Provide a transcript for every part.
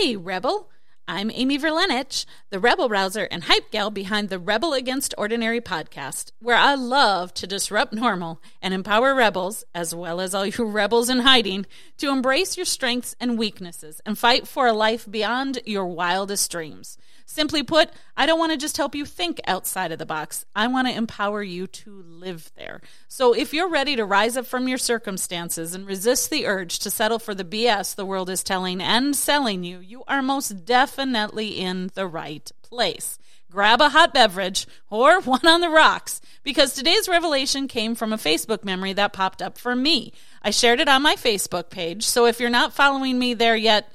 Hey, Rebel! I'm Amy Verlenich, the Rebel Rouser and Hype Gal behind the Rebel Against Ordinary podcast, where I love to disrupt normal and empower rebels, as well as all you rebels in hiding, to embrace your strengths and weaknesses and fight for a life beyond your wildest dreams. Simply put, I don't want to just help you think outside of the box. I want to empower you to live there. So if you're ready to rise up from your circumstances and resist the urge to settle for the BS the world is telling and selling you, you are most definitely in the right place. Grab a hot beverage or one on the rocks because today's revelation came from a Facebook memory that popped up for me. I shared it on my Facebook page. So if you're not following me there yet,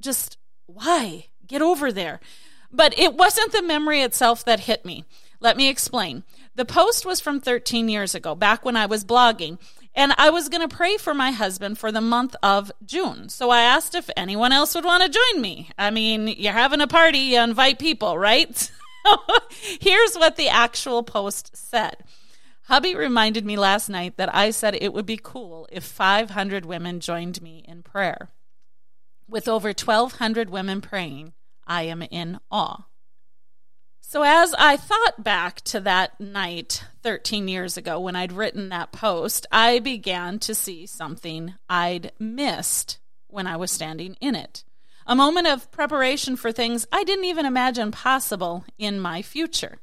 just why? Get over there. But it wasn't the memory itself that hit me. Let me explain. The post was from 13 years ago, back when I was blogging, and I was going to pray for my husband for the month of June. So I asked if anyone else would want to join me. I mean, you're having a party, you invite people, right? Here's what the actual post said. Hubby reminded me last night that I said it would be cool if 500 women joined me in prayer. With over 1,200 women praying, I am in awe. So, as I thought back to that night 13 years ago when I'd written that post, I began to see something I'd missed when I was standing in it. A moment of preparation for things I didn't even imagine possible in my future.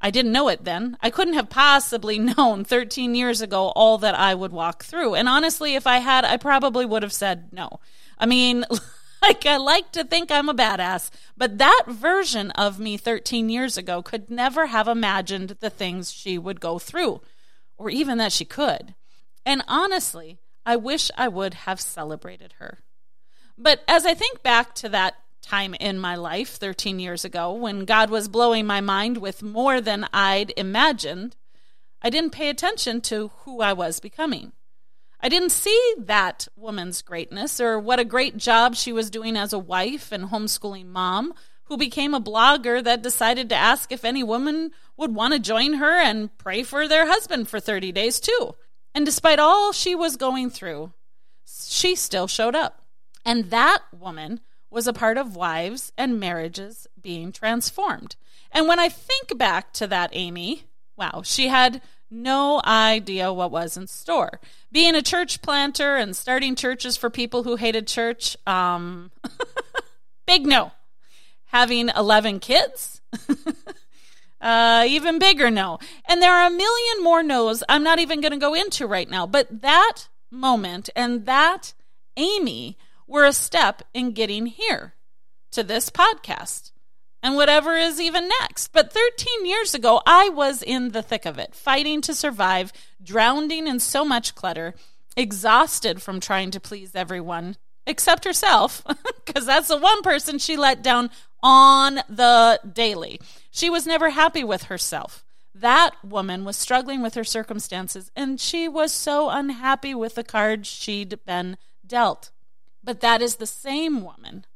I didn't know it then. I couldn't have possibly known 13 years ago all that I would walk through. And honestly, if I had, I probably would have said no. I mean, like I like to think I'm a badass, but that version of me 13 years ago could never have imagined the things she would go through, or even that she could. And honestly, I wish I would have celebrated her. But as I think back to that time in my life 13 years ago when God was blowing my mind with more than I'd imagined, I didn't pay attention to who I was becoming. I didn't see that woman's greatness or what a great job she was doing as a wife and homeschooling mom who became a blogger that decided to ask if any woman would want to join her and pray for their husband for 30 days too. And despite all she was going through, she still showed up. And that woman was a part of wives and marriages being transformed. And when I think back to that Amy, wow, she had no idea what was in store. Being a church planter and starting churches for people who hated church, um, big no. Having 11 kids, uh, even bigger no. And there are a million more no's I'm not even going to go into right now. But that moment and that Amy were a step in getting here to this podcast and whatever is even next. But 13 years ago, I was in the thick of it, fighting to survive, drowning in so much clutter, exhausted from trying to please everyone except herself, because that's the one person she let down on the daily. She was never happy with herself. That woman was struggling with her circumstances, and she was so unhappy with the cards she'd been dealt. But that is the same woman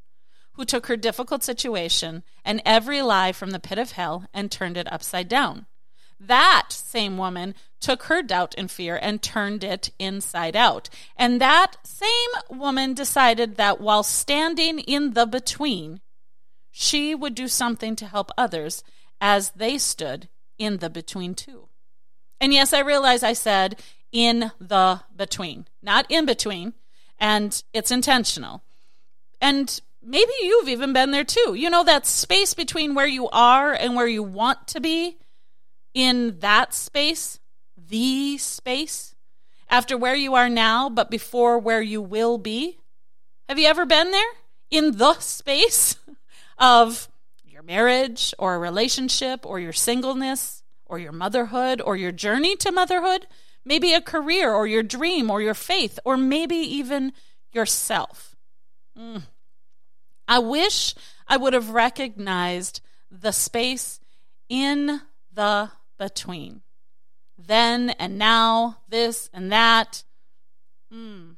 who took her difficult situation and every lie from the pit of hell and turned it upside down. That same woman took her doubt and fear and turned it inside out. And that same woman decided that while standing in the between, she would do something to help others as they stood in the between too. And yes, I realize I said in the between, not in between, and it's intentional. And maybe you've even been there too. You know, that space between where you are and where you want to be, in that space, the space, after where you are now, but before where you will be. Have you ever been there? In the space of your marriage or a relationship or your singleness or your motherhood or your journey to motherhood? Maybe a career or your dream or your faith or maybe even yourself. Mm. I wish I would have recognized the space in the between. Then and now, this and that. Hmm.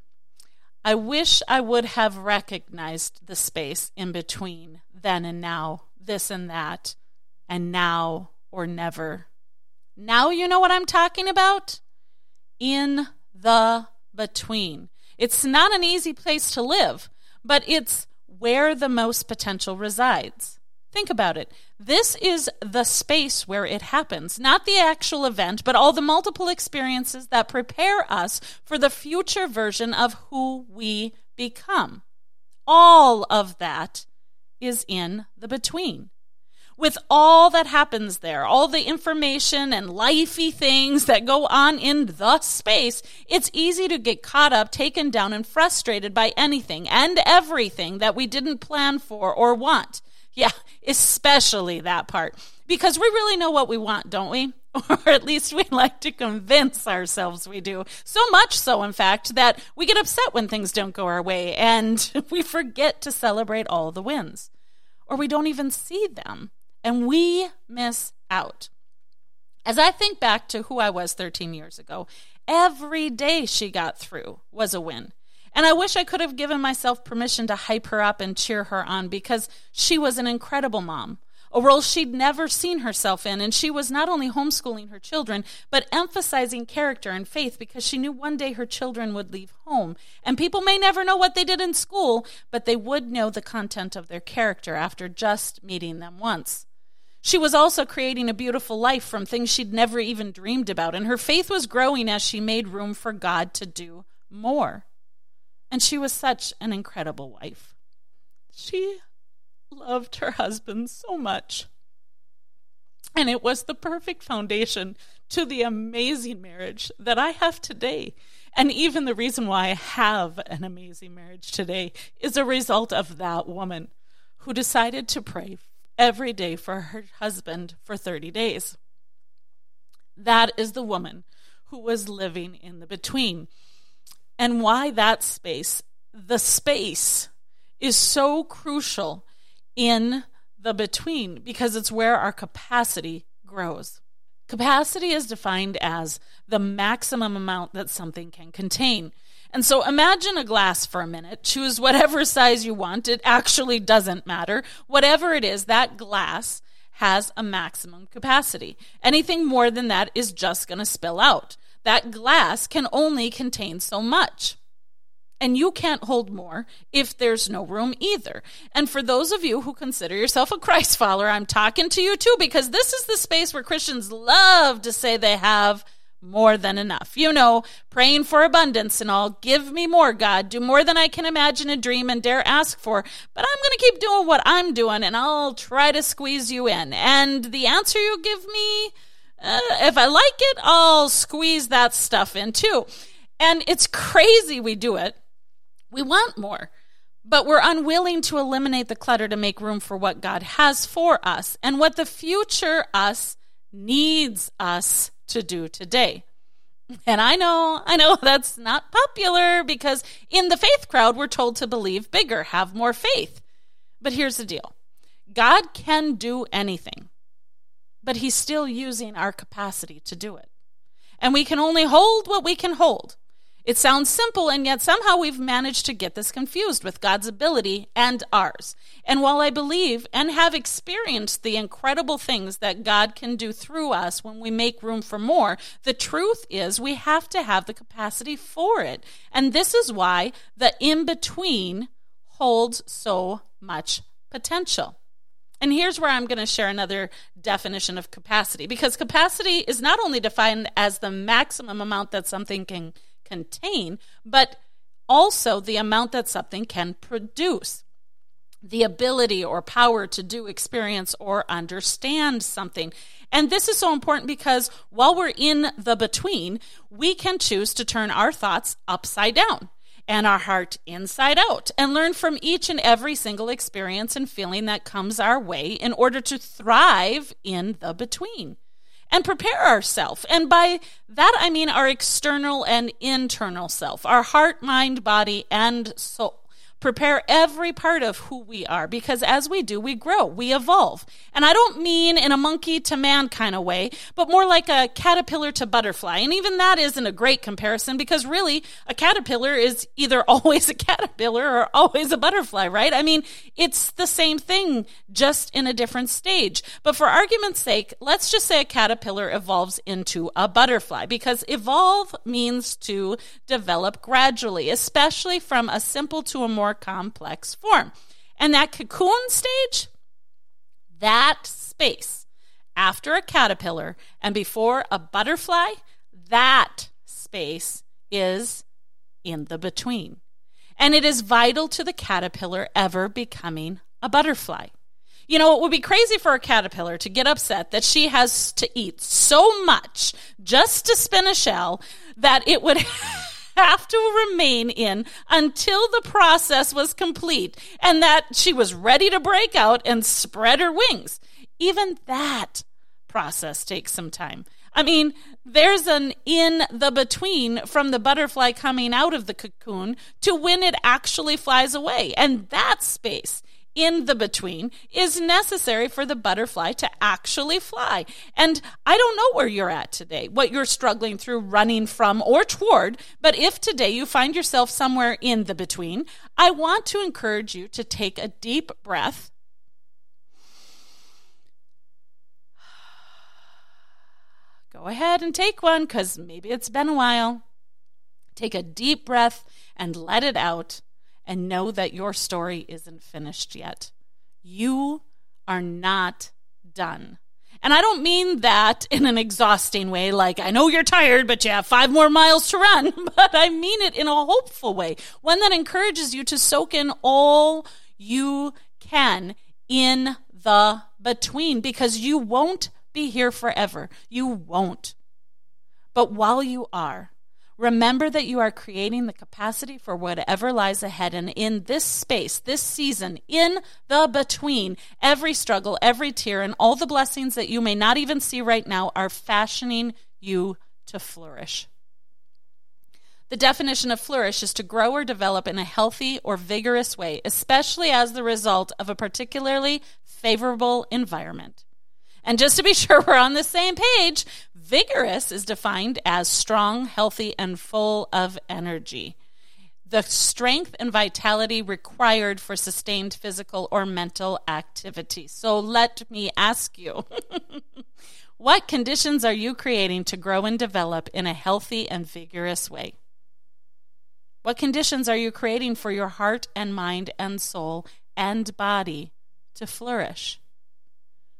I wish I would have recognized the space in between then and now, this and that, and now or never. Now you know what I'm talking about? In the between. It's not an easy place to live, but it's where the most potential resides. Think about it. This is the space where it happens, not the actual event, but all the multiple experiences that prepare us for the future version of who we become. All of that is in the between with all that happens there, all the information and lifey things that go on in the space, it's easy to get caught up, taken down, and frustrated by anything and everything that we didn't plan for or want. Yeah, especially that part. Because we really know what we want, don't we? Or at least we like to convince ourselves we do. So much so, in fact, that we get upset when things don't go our way and we forget to celebrate all the wins. Or we don't even see them and we miss out. As I think back to who I was 13 years ago, every day she got through was a win. And I wish I could have given myself permission to hype her up and cheer her on because she was an incredible mom, a role she'd never seen herself in. And she was not only homeschooling her children, but emphasizing character and faith because she knew one day her children would leave home. And people may never know what they did in school, but they would know the content of their character after just meeting them once. She was also creating a beautiful life from things she'd never even dreamed about, and her faith was growing as she made room for God to do more. And she was such an incredible wife. She loved her husband so much. And it was the perfect foundation to the amazing marriage that I have today. And even the reason why I have an amazing marriage today is a result of that woman who decided to pray every day for her husband for 30 days. That is the woman who was living in the between. And why that space, the space, is so crucial in the between because it's where our capacity grows. Capacity is defined as the maximum amount that something can contain. And so imagine a glass for a minute. Choose whatever size you want. It actually doesn't matter. Whatever it is, that glass has a maximum capacity. Anything more than that is just going to spill out. That glass can only contain so much. And you can't hold more if there's no room either. And for those of you who consider yourself a Christ follower, I'm talking to you too, because this is the space where Christians love to say they have more than enough. You know, praying for abundance and all. Give me more, God. Do more than I can imagine and dream and dare ask for. But I'm going to keep doing what I'm doing and I'll try to squeeze you in. And the answer you give me, uh, if I like it, I'll squeeze that stuff in too. And it's crazy we do it. We want more. But we're unwilling to eliminate the clutter to make room for what God has for us and what the future us needs us to do today. And I know, I know that's not popular because in the faith crowd, we're told to believe bigger, have more faith. But here's the deal God can do anything, but He's still using our capacity to do it. And we can only hold what we can hold. It sounds simple, and yet somehow we've managed to get this confused with God's ability and ours. And while I believe and have experienced the incredible things that God can do through us when we make room for more, the truth is we have to have the capacity for it. And this is why the in between holds so much potential. And here's where I'm going to share another definition of capacity because capacity is not only defined as the maximum amount that something can contain, but also the amount that something can produce. The ability or power to do, experience, or understand something. And this is so important because while we're in the between, we can choose to turn our thoughts upside down and our heart inside out and learn from each and every single experience and feeling that comes our way in order to thrive in the between and prepare ourselves. And by that, I mean our external and internal self, our heart, mind, body, and soul prepare every part of who we are because as we do, we grow, we evolve. And I don't mean in a monkey to man kind of way, but more like a caterpillar to butterfly. And even that isn't a great comparison because really a caterpillar is either always a caterpillar or always a butterfly, right? I mean, it's the same thing, just in a different stage. But for argument's sake, let's just say a caterpillar evolves into a butterfly because evolve means to develop gradually, especially from a simple to a more complex form. And that cocoon stage, that space after a caterpillar and before a butterfly, that space is in the between. And it is vital to the caterpillar ever becoming a butterfly. You know, it would be crazy for a caterpillar to get upset that she has to eat so much just to spin a shell that it would have to remain in until the process was complete and that she was ready to break out and spread her wings. Even that process takes some time. I mean, there's an in the between from the butterfly coming out of the cocoon to when it actually flies away. And that space in the between is necessary for the butterfly to actually fly. And I don't know where you're at today, what you're struggling through running from or toward, but if today you find yourself somewhere in the between, I want to encourage you to take a deep breath. Go ahead and take one because maybe it's been a while. Take a deep breath and let it out and know that your story isn't finished yet. You are not done. And I don't mean that in an exhausting way, like, I know you're tired, but you have five more miles to run. But I mean it in a hopeful way, one that encourages you to soak in all you can in the between, because you won't be here forever. You won't. But while you are, Remember that you are creating the capacity for whatever lies ahead. And in this space, this season, in the between, every struggle, every tear, and all the blessings that you may not even see right now are fashioning you to flourish. The definition of flourish is to grow or develop in a healthy or vigorous way, especially as the result of a particularly favorable environment. And just to be sure we're on the same page, vigorous is defined as strong, healthy, and full of energy. The strength and vitality required for sustained physical or mental activity. So let me ask you what conditions are you creating to grow and develop in a healthy and vigorous way? What conditions are you creating for your heart and mind and soul and body to flourish?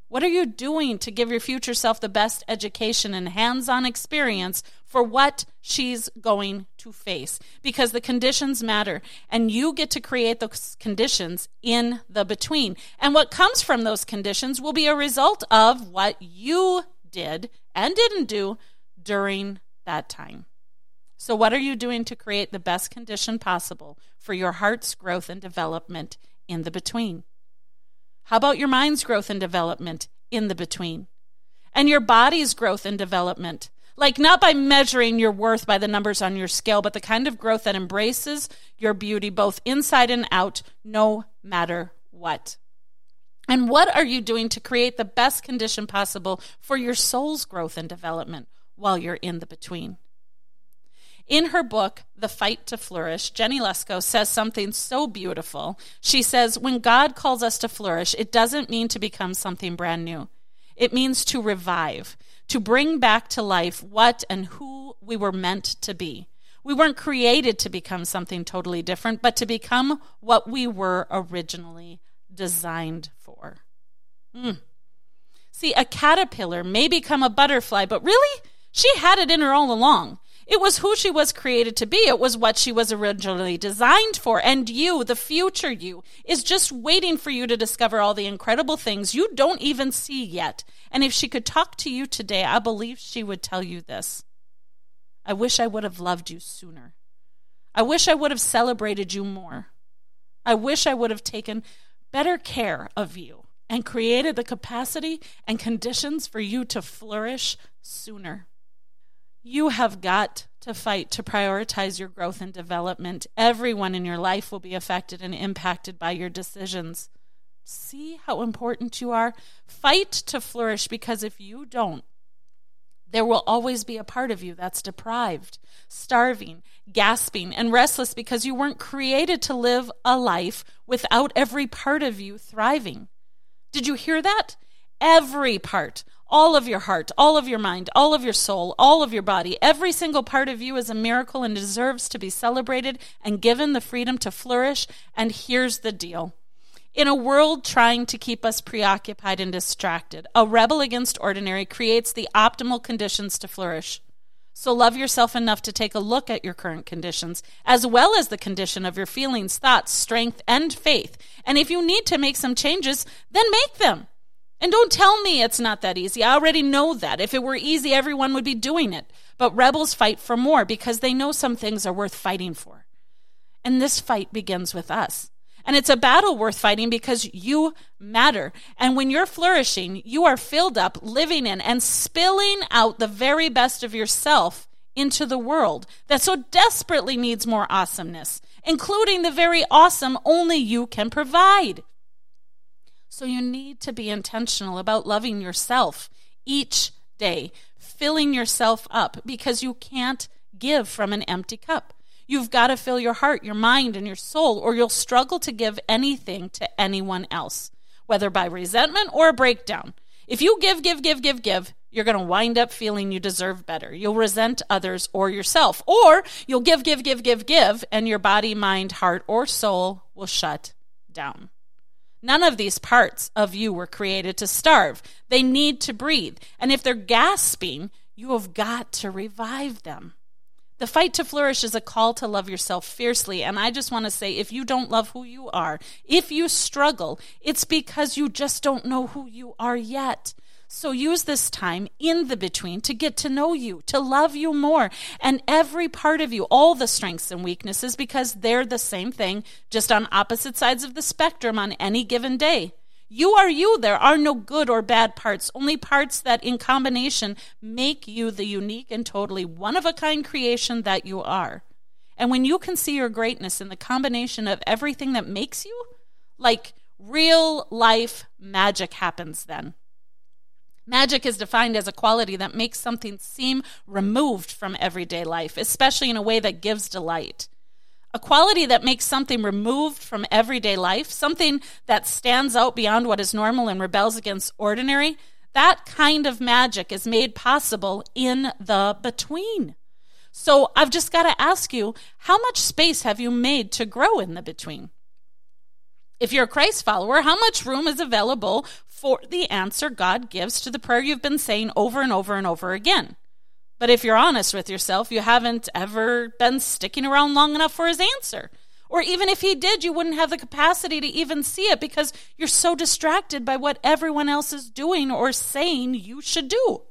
What are you doing to give your future self the best education and hands on experience for what she's going to face? Because the conditions matter, and you get to create those conditions in the between. And what comes from those conditions will be a result of what you did and didn't do during that time. So, what are you doing to create the best condition possible for your heart's growth and development in the between? How about your mind's growth and development in the between? And your body's growth and development? Like, not by measuring your worth by the numbers on your scale, but the kind of growth that embraces your beauty both inside and out, no matter what. And what are you doing to create the best condition possible for your soul's growth and development while you're in the between? In her book, The Fight to Flourish, Jennie Lusko says something so beautiful. She says, When God calls us to flourish, it doesn't mean to become something brand new. It means to revive, to bring back to life what and who we were meant to be. We weren't created to become something totally different, but to become what we were originally designed for. Mm. See, a caterpillar may become a butterfly, but really, she had it in her all along. It was who she was created to be. It was what she was originally designed for. And you, the future you, is just waiting for you to discover all the incredible things you don't even see yet. And if she could talk to you today, I believe she would tell you this I wish I would have loved you sooner. I wish I would have celebrated you more. I wish I would have taken better care of you and created the capacity and conditions for you to flourish sooner. You have got to fight to prioritize your growth and development. Everyone in your life will be affected and impacted by your decisions. See how important you are? Fight to flourish because if you don't, there will always be a part of you that's deprived, starving, gasping, and restless because you weren't created to live a life without every part of you thriving. Did you hear that? Every part all of your heart, all of your mind, all of your soul, all of your body, every single part of you is a miracle and deserves to be celebrated and given the freedom to flourish. And here's the deal In a world trying to keep us preoccupied and distracted, a rebel against ordinary creates the optimal conditions to flourish. So love yourself enough to take a look at your current conditions, as well as the condition of your feelings, thoughts, strength, and faith. And if you need to make some changes, then make them. And don't tell me it's not that easy. I already know that. If it were easy, everyone would be doing it. But rebels fight for more because they know some things are worth fighting for. And this fight begins with us. And it's a battle worth fighting because you matter. And when you're flourishing, you are filled up, living in, and spilling out the very best of yourself into the world that so desperately needs more awesomeness, including the very awesome only you can provide. So you need to be intentional about loving yourself each day, filling yourself up because you can't give from an empty cup. You've got to fill your heart, your mind, and your soul, or you'll struggle to give anything to anyone else, whether by resentment or a breakdown. If you give, give, give, give, give, you're going to wind up feeling you deserve better. You'll resent others or yourself, or you'll give, give, give, give, give, and your body, mind, heart, or soul will shut down. None of these parts of you were created to starve. They need to breathe. And if they're gasping, you have got to revive them. The fight to flourish is a call to love yourself fiercely. And I just want to say if you don't love who you are, if you struggle, it's because you just don't know who you are yet. So use this time in the between to get to know you, to love you more, and every part of you, all the strengths and weaknesses, because they're the same thing, just on opposite sides of the spectrum on any given day. You are you. There are no good or bad parts, only parts that in combination make you the unique and totally one of a kind creation that you are. And when you can see your greatness in the combination of everything that makes you, like real life magic happens then. Magic is defined as a quality that makes something seem removed from everyday life, especially in a way that gives delight a quality that makes something removed from everyday life, something that stands out beyond what is normal and rebels against ordinary, that kind of magic is made possible in the between. So I've just got to ask you, how much space have you made to grow in the between? If you're a Christ follower, how much room is available for the answer God gives to the prayer you've been saying over and over and over again? But if you're honest with yourself, you haven't ever been sticking around long enough for his answer. Or even if he did, you wouldn't have the capacity to even see it because you're so distracted by what everyone else is doing or saying you should do.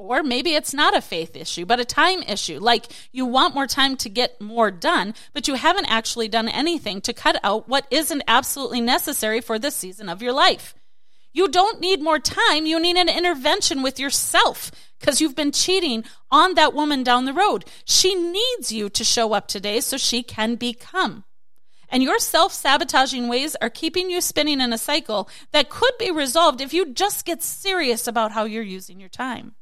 Or maybe it's not a faith issue, but a time issue. Like you want more time to get more done, but you haven't actually done anything to cut out what isn't absolutely necessary for this season of your life. You don't need more time. You need an intervention with yourself because you've been cheating on that woman down the road. She needs you to show up today so she can become. And your self sabotaging ways are keeping you spinning in a cycle that could be resolved if you just get serious about how you're using your time.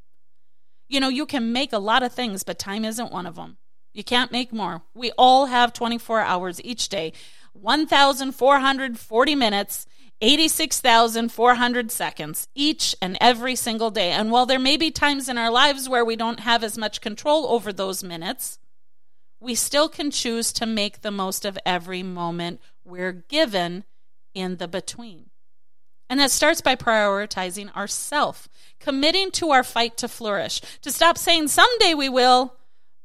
You know, you can make a lot of things, but time isn't one of them. You can't make more. We all have 24 hours each day, 1,440 minutes 86,400 seconds each and every single day. And while there may be times in our lives where we don't have as much control over those minutes, we still can choose to make the most of every moment we're given in the between. And that starts by prioritizing ourself, committing to our fight to flourish, to stop saying someday we will,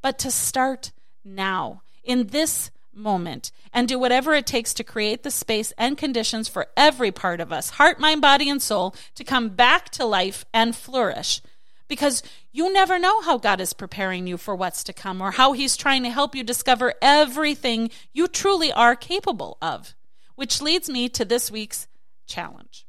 but to start now in this moment and do whatever it takes to create the space and conditions for every part of us, heart, mind, body, and soul, to come back to life and flourish. Because you never know how God is preparing you for what's to come or how He's trying to help you discover everything you truly are capable of. Which leads me to this week's challenge.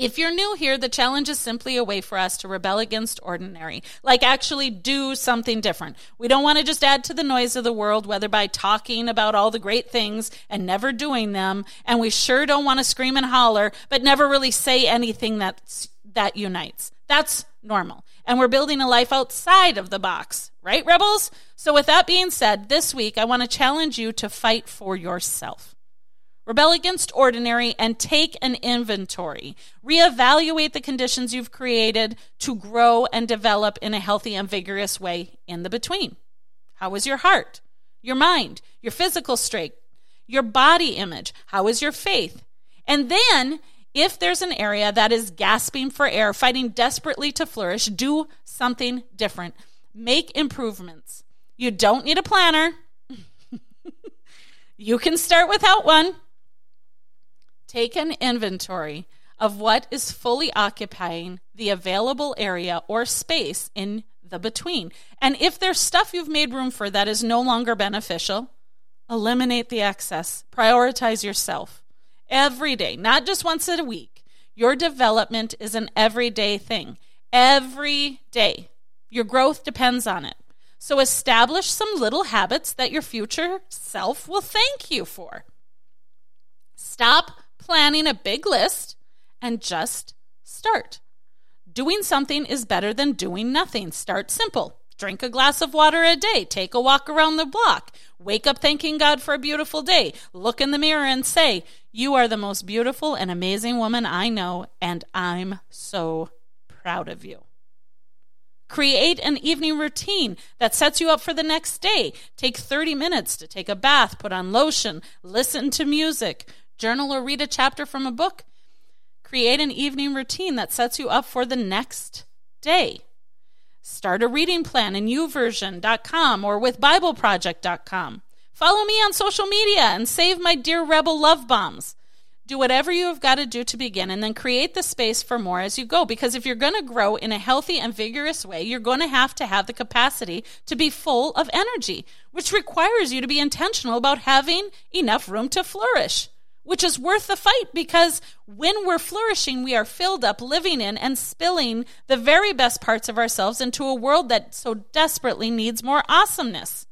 If you're new here, the challenge is simply a way for us to rebel against ordinary, like actually do something different. We don't want to just add to the noise of the world, whether by talking about all the great things and never doing them. And we sure don't want to scream and holler, but never really say anything that's, that unites. That's normal. And we're building a life outside of the box, right, rebels? So, with that being said, this week I want to challenge you to fight for yourself. Rebel against ordinary and take an inventory. Reevaluate the conditions you've created to grow and develop in a healthy and vigorous way in the between. How is your heart, your mind, your physical strength, your body image? How is your faith, And then, if there's an area that is gasping for air, fighting desperately to flourish, do something different. Make improvements. You don't need a planner. you can start without one. Take an inventory of what is fully occupying the available area or space in the between. And if there's stuff you've made room for that is no longer beneficial, eliminate the excess. Prioritize yourself every day, not just once a week. Your development is an everyday thing. Every day. Your growth depends on it. So establish some little habits that your future self will thank you for. Stop planning a big list and just start. Doing something is better than doing nothing. Start simple. Drink a glass of water a day. Take a walk around the block. Wake up thanking God for a beautiful day. Look in the mirror and say, You are the most beautiful and amazing woman I know, and I'm so proud of you. Create an evening routine that sets you up for the next day. Take 30 minutes to take a bath, put on lotion, listen to music, journal or read a chapter from a book. Create an evening routine that sets you up for the next day. Start a reading plan in YouVersion.com or with BibleProject.com. Follow me on social media and save my dear rebel love bombs. Do whatever you have got to do to begin and then create the space for more as you go. Because if you're going to grow in a healthy and vigorous way, you're going to have to have the capacity to be full of energy, which requires you to be intentional about having enough room to flourish which is worth the fight because when we're flourishing, we are filled up, living in, and spilling the very best parts of ourselves into a world that so desperately needs more awesomeness.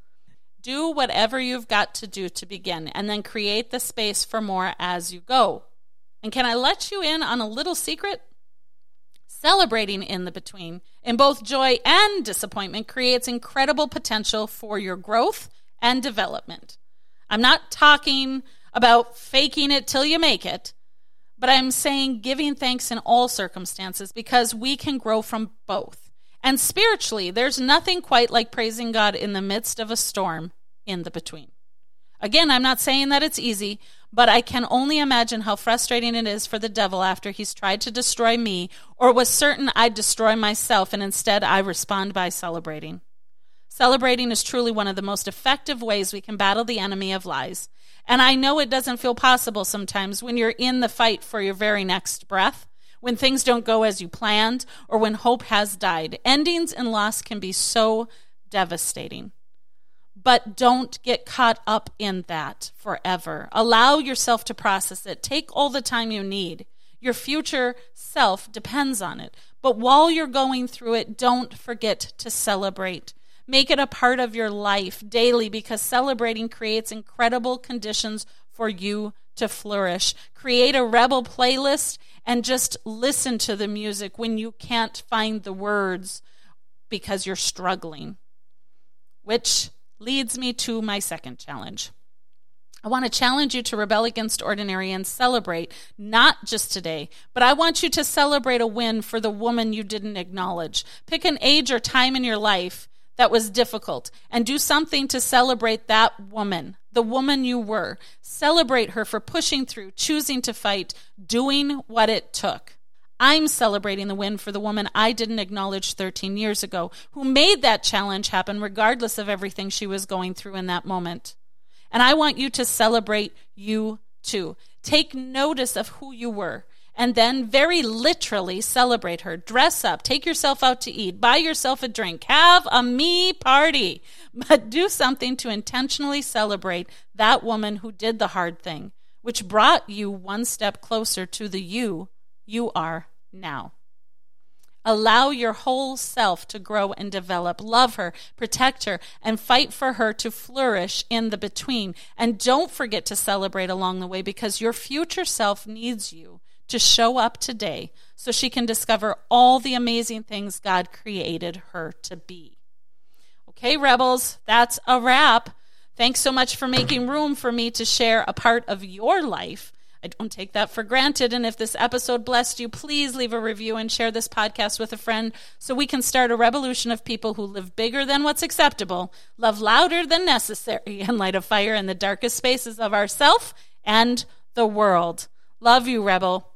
Do whatever you've got to do to begin, and then create the space for more as you go. And can I let you in on a little secret? Celebrating in the between, in both joy and disappointment, creates incredible potential for your growth and development. I'm not talking about faking it till you make it, but I'm saying giving thanks in all circumstances because we can grow from both. And spiritually, there's nothing quite like praising God in the midst of a storm in the between. Again, I'm not saying that it's easy, but I can only imagine how frustrating it is for the devil after he's tried to destroy me or was certain I'd destroy myself, and instead I respond by celebrating. Celebrating is truly one of the most effective ways we can battle the enemy of lies. And I know it doesn't feel possible sometimes when you're in the fight for your very next breath, when things don't go as you planned, or when hope has died. Endings and loss can be so devastating. But don't get caught up in that forever. Allow yourself to process it. Take all the time you need. Your future self depends on it. But while you're going through it, don't forget to celebrate. Make it a part of your life daily because celebrating creates incredible conditions for you to flourish. Create a rebel playlist and just listen to the music when you can't find the words because you're struggling. Which leads me to my second challenge. I want to challenge you to rebel against ordinary and celebrate, not just today, but I want you to celebrate a win for the woman you didn't acknowledge. Pick an age or time in your life that was difficult and do something to celebrate that woman, the woman you were. Celebrate her for pushing through, choosing to fight, doing what it took. I'm celebrating the win for the woman I didn't acknowledge 13 years ago, who made that challenge happen regardless of everything she was going through in that moment. And I want you to celebrate you too. Take notice of who you were and then very literally celebrate her. Dress up, take yourself out to eat, buy yourself a drink, have a me party, but do something to intentionally celebrate that woman who did the hard thing, which brought you one step closer to the you you are now. Allow your whole self to grow and develop. Love her, protect her, and fight for her to flourish in the between. And don't forget to celebrate along the way because your future self needs you to show up today so she can discover all the amazing things God created her to be. Okay, rebels, that's a wrap. Thanks so much for making room for me to share a part of your life. I don't take that for granted. And if this episode blessed you, please leave a review and share this podcast with a friend so we can start a revolution of people who live bigger than what's acceptable, love louder than necessary, and light a fire in the darkest spaces of ourself and the world. Love you, Rebel.